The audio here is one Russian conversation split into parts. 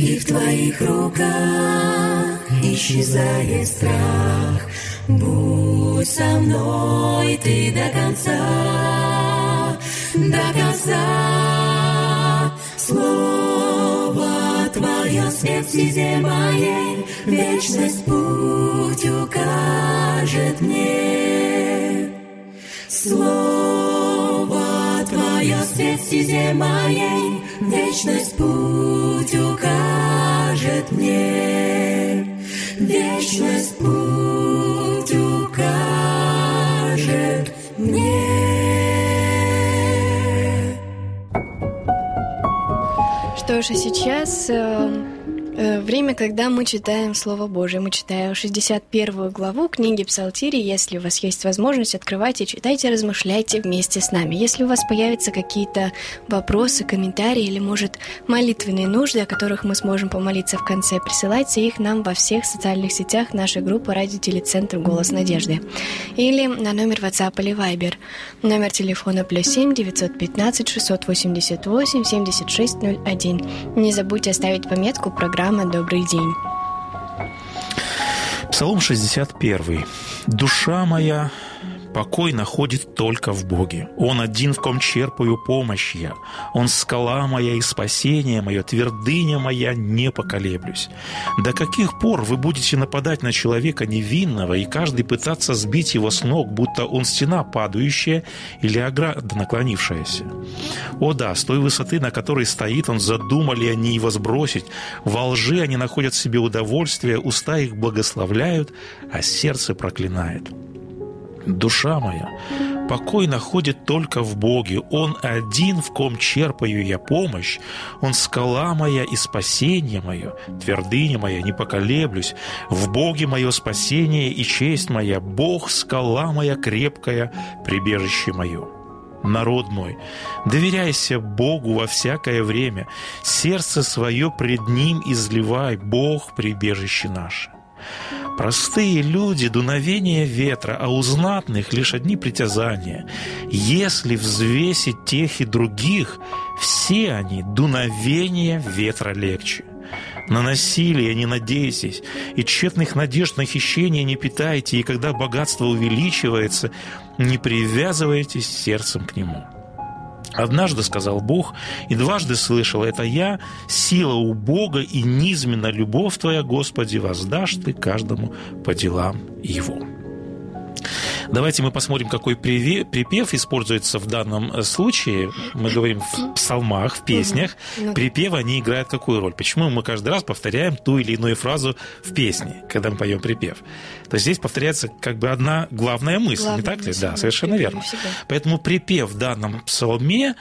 И в Твоих руках исчезает страх. Будь со мной Ты до конца, до конца. Слово Твое свет в моей, Вечность путь укажет мне. Слово Твое свет в моей, Вечность путь Что ж, а сейчас э, э, время, когда мы читаем Слово Божие. Мы читаем 61 главу книги Псалтири. Если у вас есть возможность, открывайте, читайте, размышляйте вместе с нами. Если у вас появятся какие-то вопросы, комментарии или, может, молитвенные нужды, о которых мы сможем помолиться в конце, присылайте их нам во всех социальных сетях нашей группы «Радио Телецентр Голос Надежды» или на номер WhatsApp или Viber. Номер телефона плюс 7 915 688 7601. Не забудьте оставить пометку «Программа «Добрый день». Псалом 61. «Душа моя покой находит только в Боге. Он один, в ком черпаю помощь я. Он скала моя и спасение мое, твердыня моя, не поколеблюсь. До каких пор вы будете нападать на человека невинного и каждый пытаться сбить его с ног, будто он стена падающая или ограда наклонившаяся? О да, с той высоты, на которой стоит он, задумали они его сбросить. Во лжи они находят себе удовольствие, уста их благословляют, а сердце проклинает душа моя, покой находит только в Боге. Он один, в ком черпаю я помощь. Он скала моя и спасение мое, твердыня моя, не поколеблюсь. В Боге мое спасение и честь моя, Бог, скала моя крепкая, прибежище мое народ мой, доверяйся Богу во всякое время, сердце свое пред Ним изливай, Бог прибежище наше. Простые люди – дуновение ветра, а у знатных лишь одни притязания. Если взвесить тех и других, все они – дуновение ветра легче. На насилие не надейтесь, и тщетных надежд на хищение не питайте, и когда богатство увеличивается, не привязывайтесь сердцем к нему. Однажды сказал Бог, и дважды слышал это я, сила у Бога и низменно любовь Твоя, Господи, воздашь Ты каждому по делам Его. Давайте мы посмотрим, какой припев используется в данном э, случае. Мы говорим в псалмах, в песнях. Ну Припевы, они играют какую роль? Почему мы каждый раз повторяем ту или иную фразу в песне, когда мы поем припев? То есть здесь повторяется как бы одна главная мысль, главная не так мысль, ли? Да, совершенно верно. Всегда. Поэтому припев в данном псалме,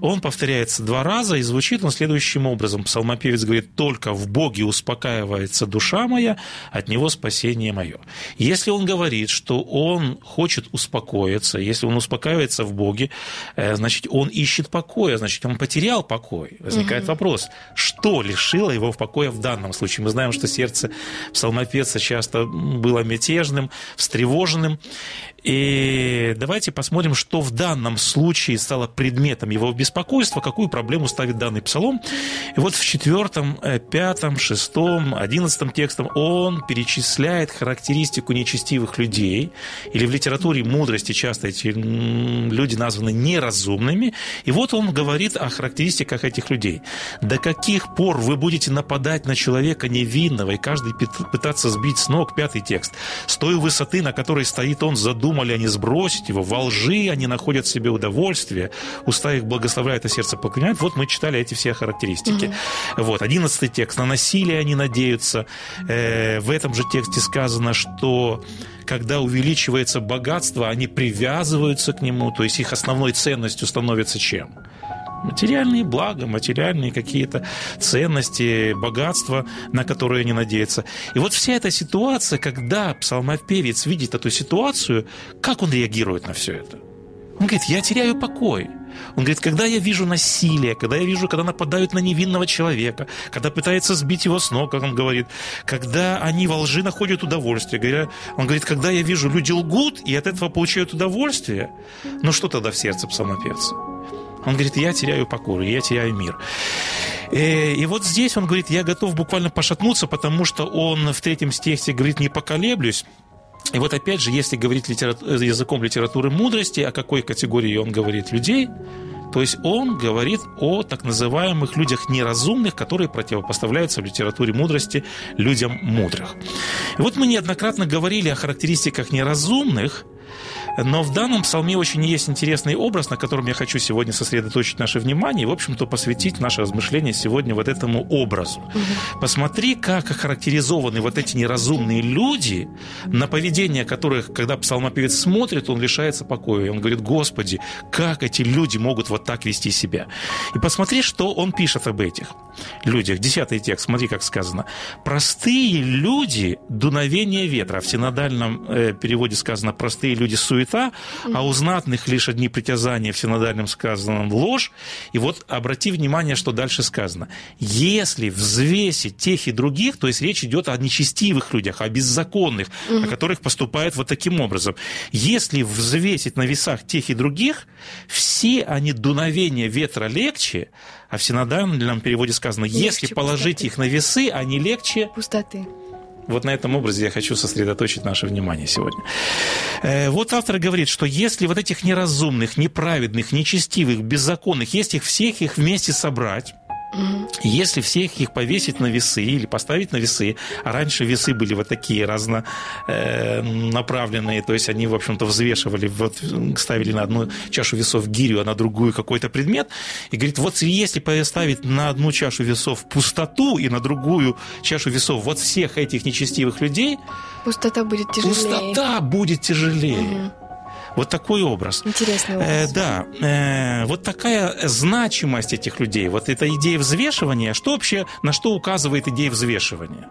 он повторяется два раза, и звучит он следующим образом. Псалмопевец говорит, только в Боге успокаивается душа моя, от Него спасение мое. Если он говорит, что он хочет успокоиться, если он успокаивается в Боге, э, значит, он ищет покоя, значит, он потерял покой. Возникает угу. вопрос, что лишило его в покоя в данном случае? Мы знаем, что сердце псалмопевца часто было мятежным, встревоженным. И давайте посмотрим, что в данном случае стало предметом его беспокойства, какую проблему ставит данный псалом. И вот в четвертом, э, пятом, шестом, одиннадцатом текстом он перечисляет характеристику нечестивых людей. Или в литературе мудрости часто эти люди названы неразумными. И вот он говорит о характеристиках этих людей. До каких пор вы будете нападать на человека невинного и каждый пытаться сбить с ног? Пятый текст. С той высоты, на которой стоит он, задумывается Думали они сбросить его, во лжи они находят себе удовольствие, уста их благословляют, а сердце поклоняют. Вот мы читали эти все характеристики. Угу. Вот, одиннадцатый текст. На насилие они надеются. Э, в этом же тексте сказано, что когда увеличивается богатство, они привязываются к нему, то есть их основной ценностью становится чем? материальные блага, материальные какие-то ценности, богатства, на которые они надеются. И вот вся эта ситуация, когда псалмопевец видит эту ситуацию, как он реагирует на все это? Он говорит, я теряю покой. Он говорит, когда я вижу насилие, когда я вижу, когда нападают на невинного человека, когда пытаются сбить его с ног, как он говорит, когда они во лжи находят удовольствие. Он говорит, когда я вижу, люди лгут и от этого получают удовольствие, ну что тогда в сердце псалмопевца? Он говорит, я теряю покору, я теряю мир. Э, и вот здесь он говорит, я готов буквально пошатнуться, потому что он в третьем стихе говорит, не поколеблюсь. И вот опять же, если говорить литера... языком литературы мудрости, о какой категории он говорит людей, то есть он говорит о так называемых людях неразумных, которые противопоставляются в литературе мудрости людям мудрых. И вот мы неоднократно говорили о характеристиках неразумных, но в данном псалме очень есть интересный образ, на котором я хочу сегодня сосредоточить наше внимание и, в общем-то, посвятить наше размышление сегодня вот этому образу. Угу. Посмотри, как охарактеризованы вот эти неразумные люди, на поведение которых, когда псалмопевец смотрит, он лишается покоя. И он говорит, Господи, как эти люди могут вот так вести себя? И посмотри, что он пишет об этих людях. Десятый текст, смотри, как сказано. «Простые люди – дуновение ветра». В синодальном э, переводе сказано «простые люди – суета суета, а у знатных лишь одни притязания в синодальном сказанном ложь. И вот обрати внимание, что дальше сказано. Если взвесить тех и других, то есть речь идет о нечестивых людях, о беззаконных, угу. о которых поступают вот таким образом. Если взвесить на весах тех и других, все они дуновения ветра легче, а в синодальном переводе сказано, легче если положить пустоты. их на весы, они легче... Пустоты. Вот на этом образе я хочу сосредоточить наше внимание сегодня. Э, вот автор говорит, что если вот этих неразумных, неправедных, нечестивых, беззаконных, если их всех их вместе собрать, если всех их повесить на весы или поставить на весы, а раньше весы были вот такие разнонаправленные, то есть они, в общем-то, взвешивали, вот, ставили на одну чашу весов гирю, а на другую какой-то предмет, и говорит, вот если поставить на одну чашу весов пустоту и на другую чашу весов вот всех этих нечестивых людей, пустота будет тяжелее. Пустота будет тяжелее. Угу. Вот такой образ. Интересный образ. Э, да. Э, вот такая значимость этих людей. Вот эта идея взвешивания. Что вообще, на что указывает идея взвешивания?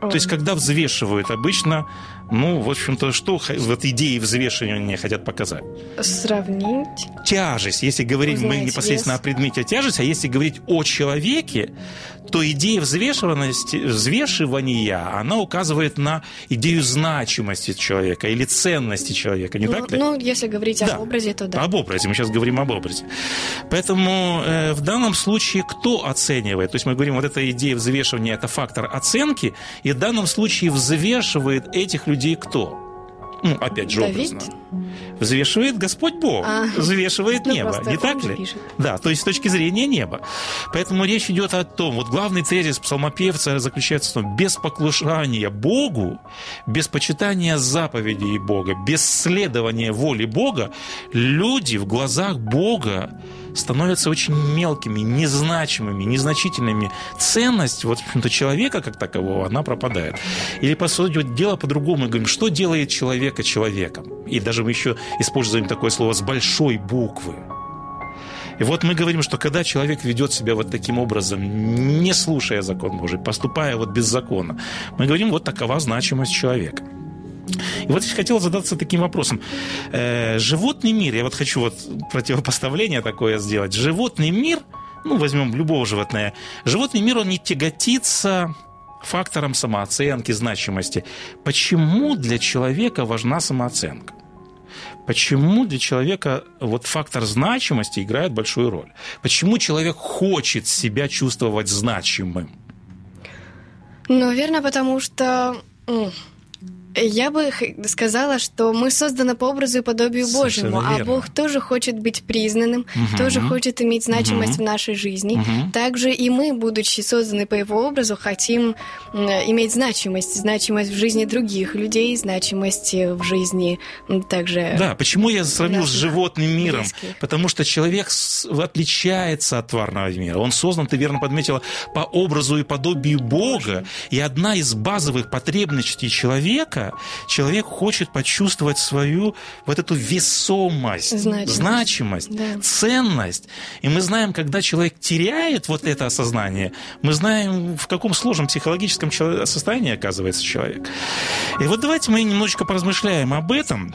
То есть, когда взвешивают, обычно ну, в общем-то, что вот идеи взвешивания хотят показать? Сравнить. Тяжесть. Если говорить Узнать мы непосредственно вес. о предмете тяжесть, а если говорить о человеке, то идея взвешиванности, взвешивания, она указывает на идею значимости человека или ценности человека, не ну, так ли? Ну, если говорить да. об образе, то да. Об образе, мы сейчас говорим об образе. Поэтому э, в данном случае кто оценивает? То есть мы говорим, вот эта идея взвешивания – это фактор оценки, и в данном случае взвешивает этих людей людей кто? Ну, опять же, Давид? образно. Взвешивает Господь Бог, а, взвешивает ну, небо, не так ли? Пишет. Да, то есть с точки зрения неба. Поэтому речь идет о том, вот главный тезис псалмопевца заключается в том, без поклушания Богу, без почитания заповедей Бога, без следования воли Бога, люди в глазах Бога становятся очень мелкими, незначимыми, незначительными. Ценность вот, в человека как такового, она пропадает. Или, по сути дела, по-другому говорим, что делает человека человеком? И даже мы еще используем такое слово с большой буквы. И вот мы говорим, что когда человек ведет себя вот таким образом, не слушая закон Божий, поступая вот без закона, мы говорим, вот такова значимость человека. И вот я хотел задаться таким вопросом. Э, животный мир, я вот хочу вот противопоставление такое сделать. Животный мир, ну, возьмем любого животное, животный мир, он не тяготится фактором самооценки, значимости. Почему для человека важна самооценка? Почему для человека вот фактор значимости играет большую роль? Почему человек хочет себя чувствовать значимым? Наверное, потому что я бы сказала, что мы созданы по образу и подобию Совершенно Божьему, а. Бог тоже хочет быть признанным, Мгм. тоже хочет иметь значимость Мгм. в нашей жизни. Мгм. Также и мы, будучи созданы по Его образу, хотим иметь значимость, значимость в жизни других людей, значимость э, в жизни также. Да, почему я сравнил с животным миром? близких. Потому что человек отличается от тварного мира. Он создан, ты верно подметила, по образу и подобию Бога. И одна из базовых потребностей человека, человек хочет почувствовать свою вот эту весомость, Значимость. значимость, Да. ценность. И мы знаем, когда человек теряет вот это осознание, мы знаем, в каком сложном психологическом состоянии оказывается человек. И вот давайте мы немножечко поразмышляем об этом.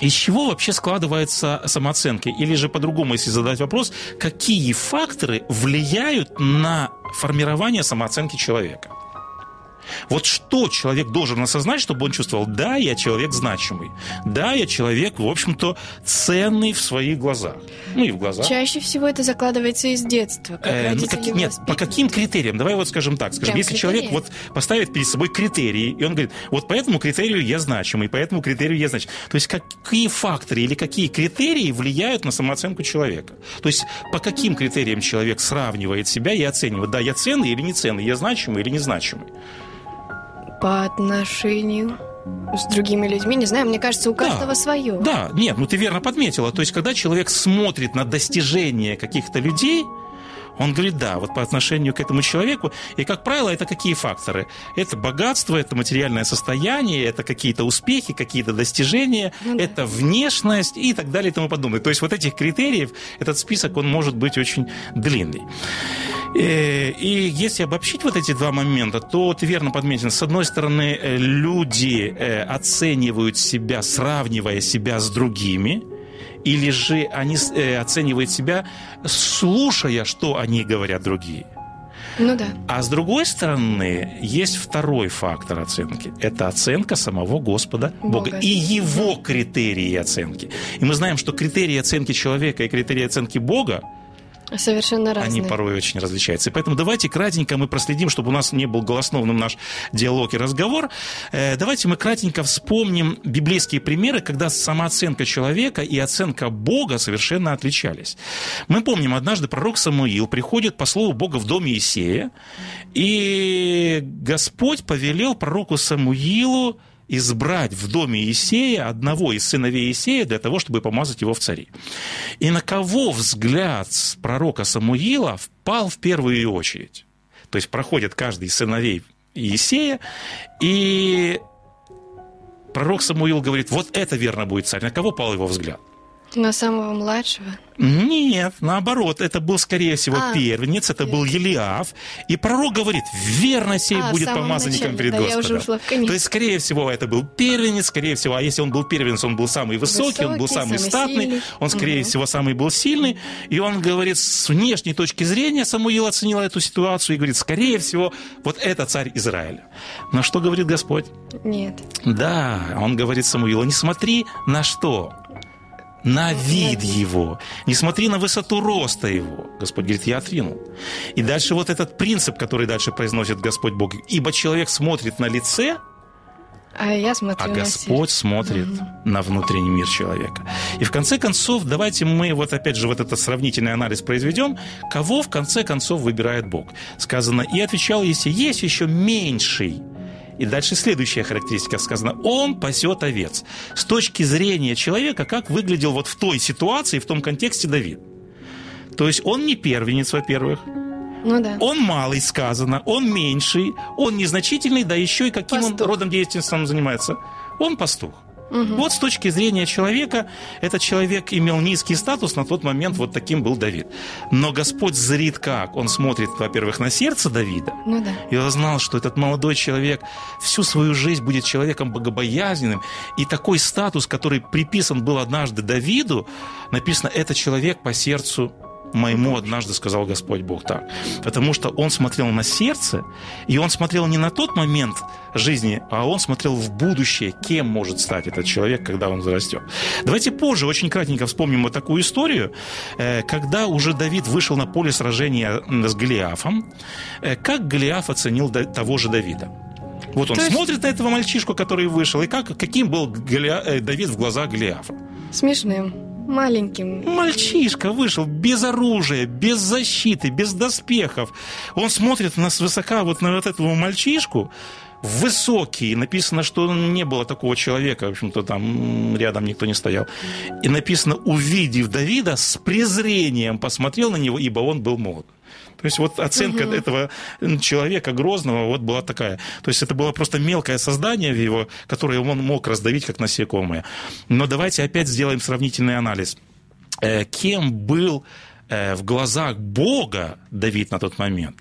Из чего вообще складывается самооценка? Или же по-другому, если задать вопрос, какие факторы влияют на формирование самооценки человека? Вот что человек должен осознать, чтобы он чувствовал, да, я человек значимый, да, я человек, в общем-то, ценный в своих глазах. Ну и в глазах. Чаще всего это закладывается из детства. Как Э, ну, каки- нет, по каким критериям? Давай вот скажем так. Скажем, Прям если критерии? человек вот поставит перед собой критерии, и он говорит, вот по этому критерию я значимый, по этому критерию я значимый. То есть какие факторы или какие критерии влияют на самооценку человека? То есть по каким критериям человек сравнивает себя и оценивает, да, я ценный или не ценный, я значимый или незначимый? По отношению с другими людьми, не знаю, мне кажется, у каждого свое. Да, нет, ну ты верно подметила. То есть, когда человек смотрит на достижения каких-то людей, он говорит, да, вот по отношению к этому человеку. И, как правило, это какие факторы? Это богатство, это материальное состояние, это какие-то успехи, какие-то достижения, Ну да. это внешность и так далее и тому подобное. То есть вот этих критериев, этот список, он может быть очень длинный. Э, И если обобщить вот эти два момента, то ты верно подметил. С одной стороны, э, люди э, оценивают себя, сравнивая себя с другими, или же они оценивают себя, слушая, что они говорят другие. Ну да. А с другой стороны, есть второй фактор оценки. Это оценка самого Господа Бога, Бога. и его критерии оценки. И мы знаем, что критерии оценки человека и критерии оценки Бога Совершенно разные. они порой очень различаются. И поэтому давайте кратенько мы проследим, чтобы у нас не был голосновным наш диалог и разговор. Э, Давайте мы кратенько вспомним библейские примеры, когда самооценка человека и оценка Бога совершенно отличались. Мы помним, однажды пророк Самуил приходит по слову Бога в доме Исея, и Господь повелел пророку Самуилу избрать в доме Исея одного из сыновей Исея для того, чтобы помазать его в цари. И на кого взгляд пророка Самуила впал в первую очередь? То есть проходит каждый из сыновей Иисея, и пророк Самуил говорит, вот это верно будет царь. На кого пал его взгляд? На самого младшего. Нет, наоборот, это был, скорее всего, А, первенец, это был Елиав. И пророк говорит, верно сей А, будет помазанником начале, перед да, Господом. ушла. То есть, скорее всего, это был первенец, скорее всего, а если он был первенец, он был самый высокий, он был Высокий, самый самый статный, сильный. он, скорее Мгм. всего, самый был сильный. И он говорит, с внешней точки зрения Самуил оценил эту ситуацию и говорит, скорее всего, вот это царь Израиля. На что говорит Господь? Нет. Да, он говорит Самуилу, не смотри на что? На вид его. Не смотри на высоту роста его. Господь говорит, я отринул. И дальше вот этот принцип, который дальше произносит Господь Бог. Ибо человек смотрит на лице, А я смотрю а Господь смотрит на внутренний мир человека. И в конце концов, давайте мы вот опять же вот этот сравнительный анализ произведем. Кого в конце концов выбирает Бог? Сказано, и отвечал Если есть еще меньший. И дальше следующая характеристика сказана. Он пасет овец. С точки зрения человека, как выглядел вот в той ситуации, в том контексте Давид. То есть он не первенец, во-первых. Ну да. Он малый, сказано, он меньший, он незначительный, да еще и каким он Пастух. родом деятельности он занимается. Он пастух. Вот с точки зрения человека, этот человек имел низкий статус, на тот момент вот таким был Давид. Но Господь зрит как? Он смотрит, во-первых, на сердце Давида, Ну да. и он знал, что этот молодой человек всю свою жизнь будет человеком богобоязненным. И такой статус, который приписан был однажды Давиду, написано, это человек по сердцу моему однажды сказал Господь Бог так. Потому что он смотрел на сердце, и он смотрел не на тот момент жизни, а он смотрел в будущее, кем может стать этот человек, когда он зарастет. Давайте позже очень кратенько вспомним вот такую историю, э, когда уже Давид вышел на поле сражения с Голиафом, э, как Голиаф оценил того же Давида. Вот он То есть- смотрит на этого мальчишку, который вышел, и как, каким был Голиа- э, Давид в глазах Голиафа. Смешным, маленьким. Мальчишка вышел без оружия, без защиты, без доспехов. Он смотрит на свысока вот на вот этого мальчишку, высокий, написано, что не было такого человека, в общем-то, там рядом никто не стоял. И написано, увидев Давида, с презрением посмотрел на него, ибо он был молод. То есть вот оценка этого человека грозного вот была такая. То есть это было просто мелкое создание в его, которое он мог раздавить как насекомое. Но давайте опять сделаем сравнительный анализ. Э, Кем был э, в глазах Бога Давид на тот момент.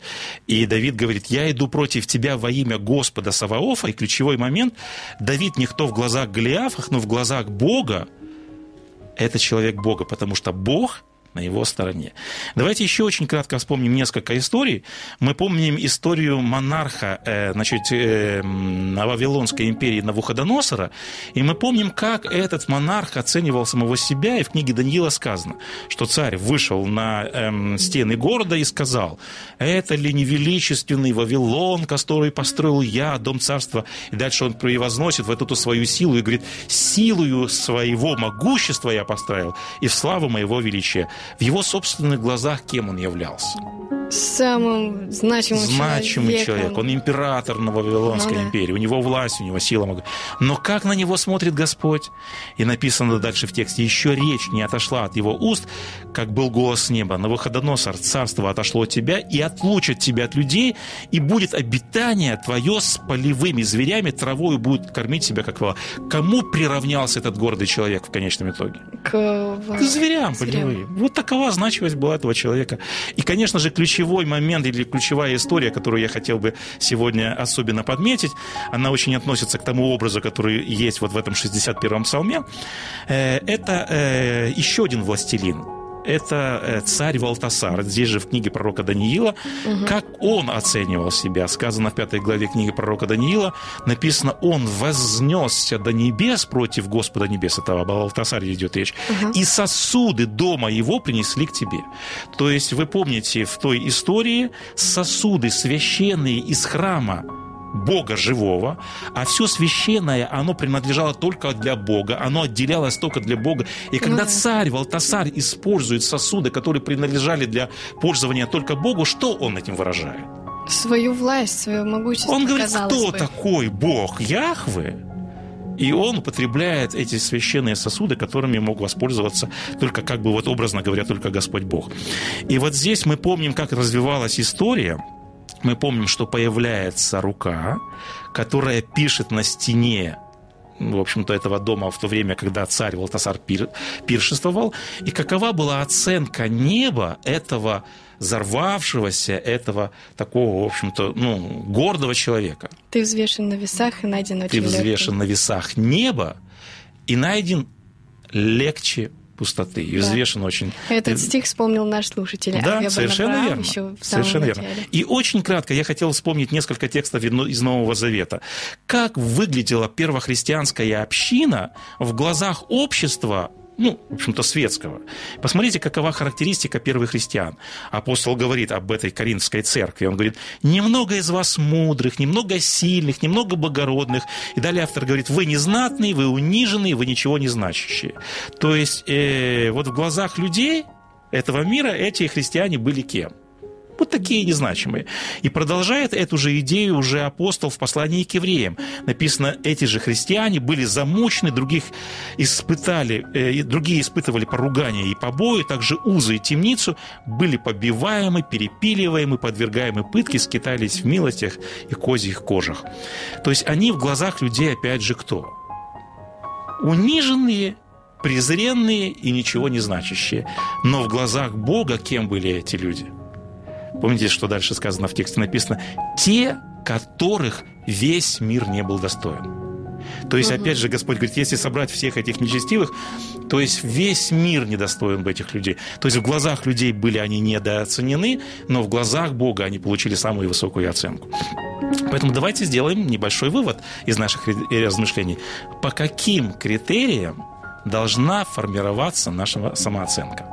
И Давид говорит, я иду против тебя во имя Господа Саваофа. И ключевой момент, Давид никто в глазах Голиафах, но в глазах Бога это человек Бога, потому что Бог на его стороне. Давайте еще очень кратко вспомним несколько историй. Мы помним историю монарха э, значит, э, Вавилонской империи Навуходоносора, и мы помним, как этот монарх оценивал самого себя, и в книге Даниила сказано, что царь вышел на эм, стены города и сказал, это ли не величественный Вавилон, который построил я, дом царства, и дальше он превозносит вот эту свою силу и говорит, силою своего могущества я построил, и в славу моего величия. В его собственных глазах кем он являлся? Самым значимым, Значимый человеком. человек, он император на Вавилонской Ну да. империи, у него власть, у него сила. мог- Но как на него смотрит Господь? И написано дальше в тексте, еще речь не отошла от его уст, как был голос с неба. Навуходоносор, царство отошло от тебя и отлучит тебя от людей, и будет обитание твое с полевыми зверями, травою будет кормить себя, как вола. Кому приравнялся этот гордый человек в конечном итоге? К, К зверям, Зверям. полевым. Вот такова значимость была этого человека. И, конечно же, ключевой момент или ключевая история, которую я хотел бы сегодня особенно подметить, она очень относится к тому образу, который есть вот в этом 61-м псалме. Э, Это э, еще один властелин. Это э, царь Валтасар. Здесь же в книге пророка Даниила. Как он оценивал себя? Сказано в пятой главе книги пророка Даниила. Написано, он вознесся до небес против Господа небес. Это об Валтасаре идет речь. И сосуды дома его принесли к тебе. То есть вы помните в той истории сосуды священные из храма Бога живого, а все священное, оно принадлежало только для Бога, оно отделялось только для Бога. И когда да. царь Валтасарь использует сосуды, которые принадлежали для пользования только Богу, что он этим выражает? Свою власть, свое могущество. Он говорит, кто бы. такой Бог Яхве? И он употребляет эти священные сосуды, которыми мог воспользоваться только, как бы вот образно говоря, только Господь Бог. И вот здесь мы помним, как развивалась история. Мы помним, что появляется рука, которая пишет на стене в общем-то, этого дома в то время, когда царь Валтасар пир, пиршествовал, и какова была оценка неба этого взорвавшегося, этого такого, в общем-то, ну, гордого человека. Ты взвешен на весах и найден очень Ты взвешен на весах неба и найден легче пустоты. И Да. взвешен очень... Этот Ты- стих вспомнил наш слушатель. Да, совершенно верно. Совершенно верно. И очень кратко я хотел вспомнить несколько текстов из Нового Завета. Как выглядела первохристианская община в глазах общества ну, в общем-то, светского. Посмотрите, какова характеристика первых христиан. Апостол говорит об этой Коринфской церкви. Он говорит, немного из вас мудрых, немного сильных, немного богородных. И далее автор говорит, вы незнатные, вы униженные, вы ничего не значащие. То есть, э, вот в глазах людей этого мира эти христиане были кем? Такие незначимые. И продолжает эту же идею уже апостол в послании к евреям. Написано, эти же христиане были замучены, других испытали, э, другие испытывали поругание и побои, также узы и темницу, были побиваемы, перепиливаемы, подвергаемы пытке, скитались в милостях и козьих кожах. То есть они в глазах людей опять же кто? униженные, презренные и ничего не значащие. Но в глазах Бога кем были эти люди? Помните, что дальше сказано в тексте написано? Те, которых весь мир не был достоин. То есть, опять же, Господь говорит, если собрать всех этих нечестивых, то есть весь мир недостоин бы этих людей. То есть в глазах людей были они недооценены, но в глазах Бога они получили самую высокую оценку. Поэтому давайте сделаем небольшой вывод из наших размышлений. По каким критериям должна формироваться наша самооценка?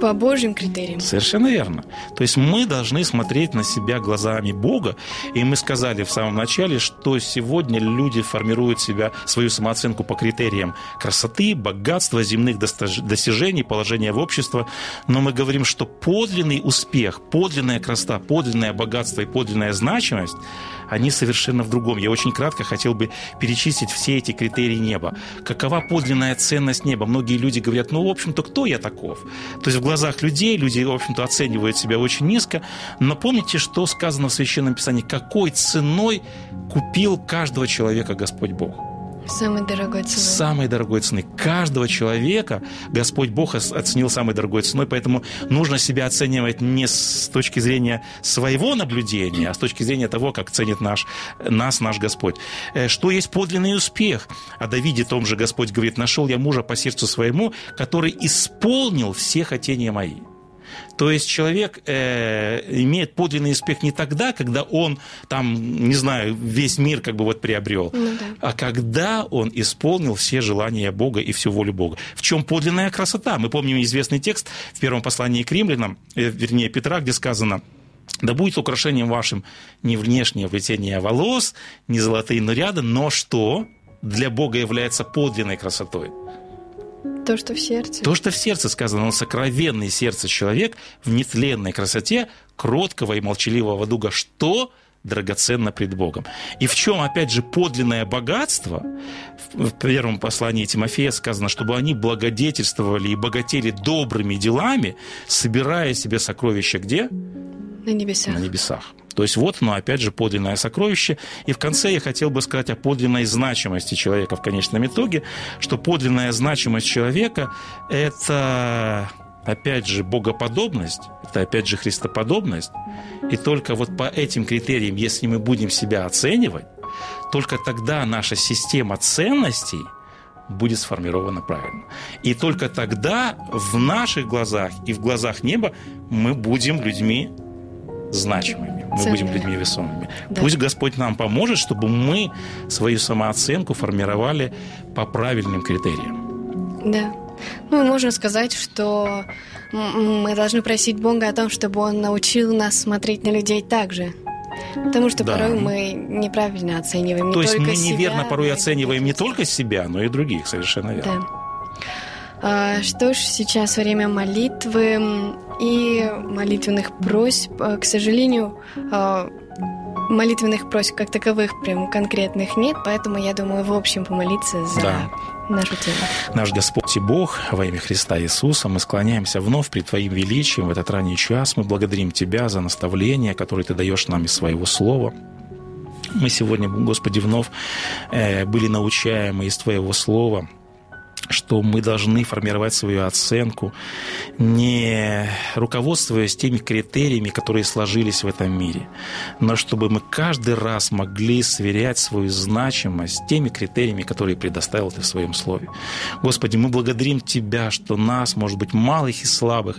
По Божьим критериям. Совершенно верно. То есть мы должны смотреть на себя глазами Бога. И мы сказали в самом начале, что сегодня люди формируют себя, свою самооценку по критериям красоты, богатства, земных достижений, положения в обществе. Но мы говорим, что подлинный успех, подлинная красота, подлинное богатство и подлинная значимость – они совершенно в другом. Я очень кратко хотел бы перечислить все эти критерии неба. Какова подлинная ценность неба? Многие люди говорят, ну, в общем-то, кто я таков? То есть в глазах людей люди, в общем-то, оценивают себя очень низко. Но помните, что сказано в Священном Писании? Какой ценой купил каждого человека Господь Бог? Самой дорогой ценой. Самой дорогой цены. Каждого человека Господь Бог оценил самой дорогой ценой, поэтому нужно себя оценивать не с точки зрения своего наблюдения, а с точки зрения того, как ценит наш, нас наш Господь. Э, что есть подлинный успех? О Давиде том же Господь говорит, нашел я мужа по сердцу своему, который исполнил все хотения мои. То есть человек э, имеет подлинный успех не тогда, когда он там, не знаю, весь мир как бы вот приобрел, ну, да. а когда он исполнил все желания Бога и всю волю Бога. В чем подлинная красота? Мы помним известный текст в первом послании к римлянам, э, вернее Петра, где сказано, да будет украшением вашим не внешнее плетение волос, не золотые наряды, но что для Бога является подлинной красотой – то, что в сердце. То, что в сердце сказано, он сокровенный сердце человек в нетленной красоте кроткого и молчаливого дуга, что драгоценно пред Богом. И в чем, опять же, подлинное богатство? В первом послании Тимофея сказано, чтобы они благодетельствовали и богатели добрыми делами, собирая себе сокровища где? На небесах. На небесах. То есть вот оно, опять же, подлинное сокровище. И в конце я хотел бы сказать о подлинной значимости человека в конечном итоге, что подлинная значимость человека – это опять же, богоподобность, это опять же христоподобность. И только вот по этим критериям, если мы будем себя оценивать, только тогда наша система ценностей будет сформирована правильно. И только тогда в наших глазах и в глазах неба мы будем людьми значимыми, мы Ценными. будем людьми весомыми. Да. Пусть Господь нам поможет, чтобы мы свою самооценку формировали по правильным критериям. Да. Ну, можно сказать, что мы должны просить Бога о том, чтобы Он научил нас смотреть на людей так же. Потому что да. порой мы неправильно оцениваем. То не есть мы неверно себя, порой оцениваем не только себя, но и других, совершенно верно. Да. А, что ж, сейчас время молитвы и молитвенных просьб. А, к сожалению, а, молитвенных просьб как таковых прям конкретных нет, поэтому я думаю, в общем помолиться за да. нашу тему. Наш Господь и Бог, во имя Христа Иисуса, мы склоняемся вновь при Твоим величием в этот ранний час. Мы благодарим Тебя за наставление, которое Ты даешь нам из Своего Слова. Мы сегодня, Господи, вновь э, были научаемы из Твоего Слова – что мы должны формировать свою оценку, не руководствуясь теми критериями, которые сложились в этом мире, но чтобы мы каждый раз могли сверять свою значимость теми критериями, которые предоставил Ты в Своем Слове. Господи, мы благодарим Тебя, что нас, может быть, малых и слабых,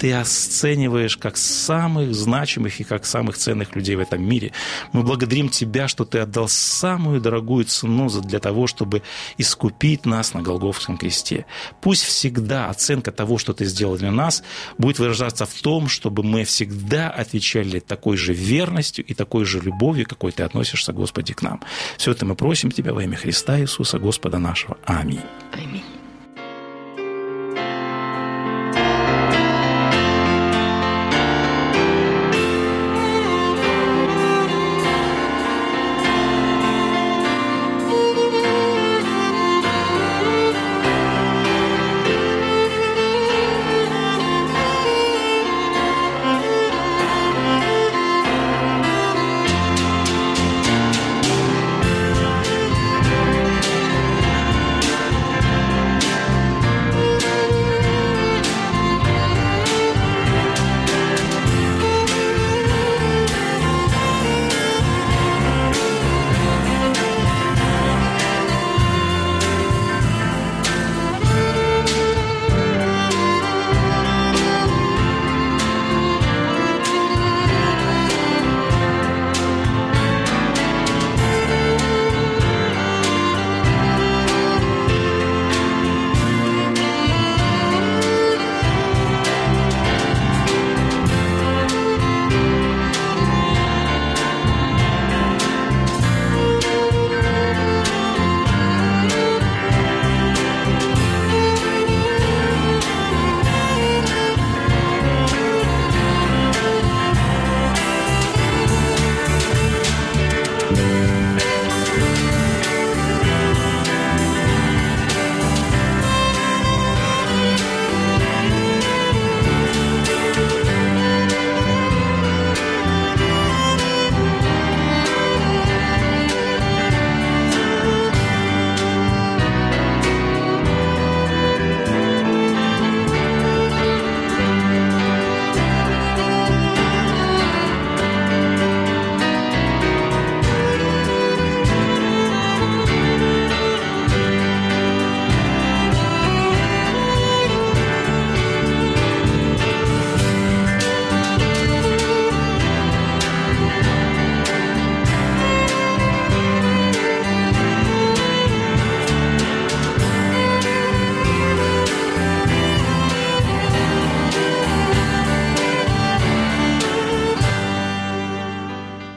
Ты оцениваешь как самых значимых и как самых ценных людей в этом мире. Мы благодарим Тебя, что Ты отдал самую дорогую цену для того, чтобы искупить нас на Голгофском Голгофском кресте. Пусть всегда оценка того, что ты сделал для нас, будет выражаться в том, чтобы мы всегда отвечали такой же верностью и такой же любовью, какой ты относишься, Господи, к нам. Все это мы просим Тебя во имя Христа Иисуса, Господа нашего. Аминь. Аминь.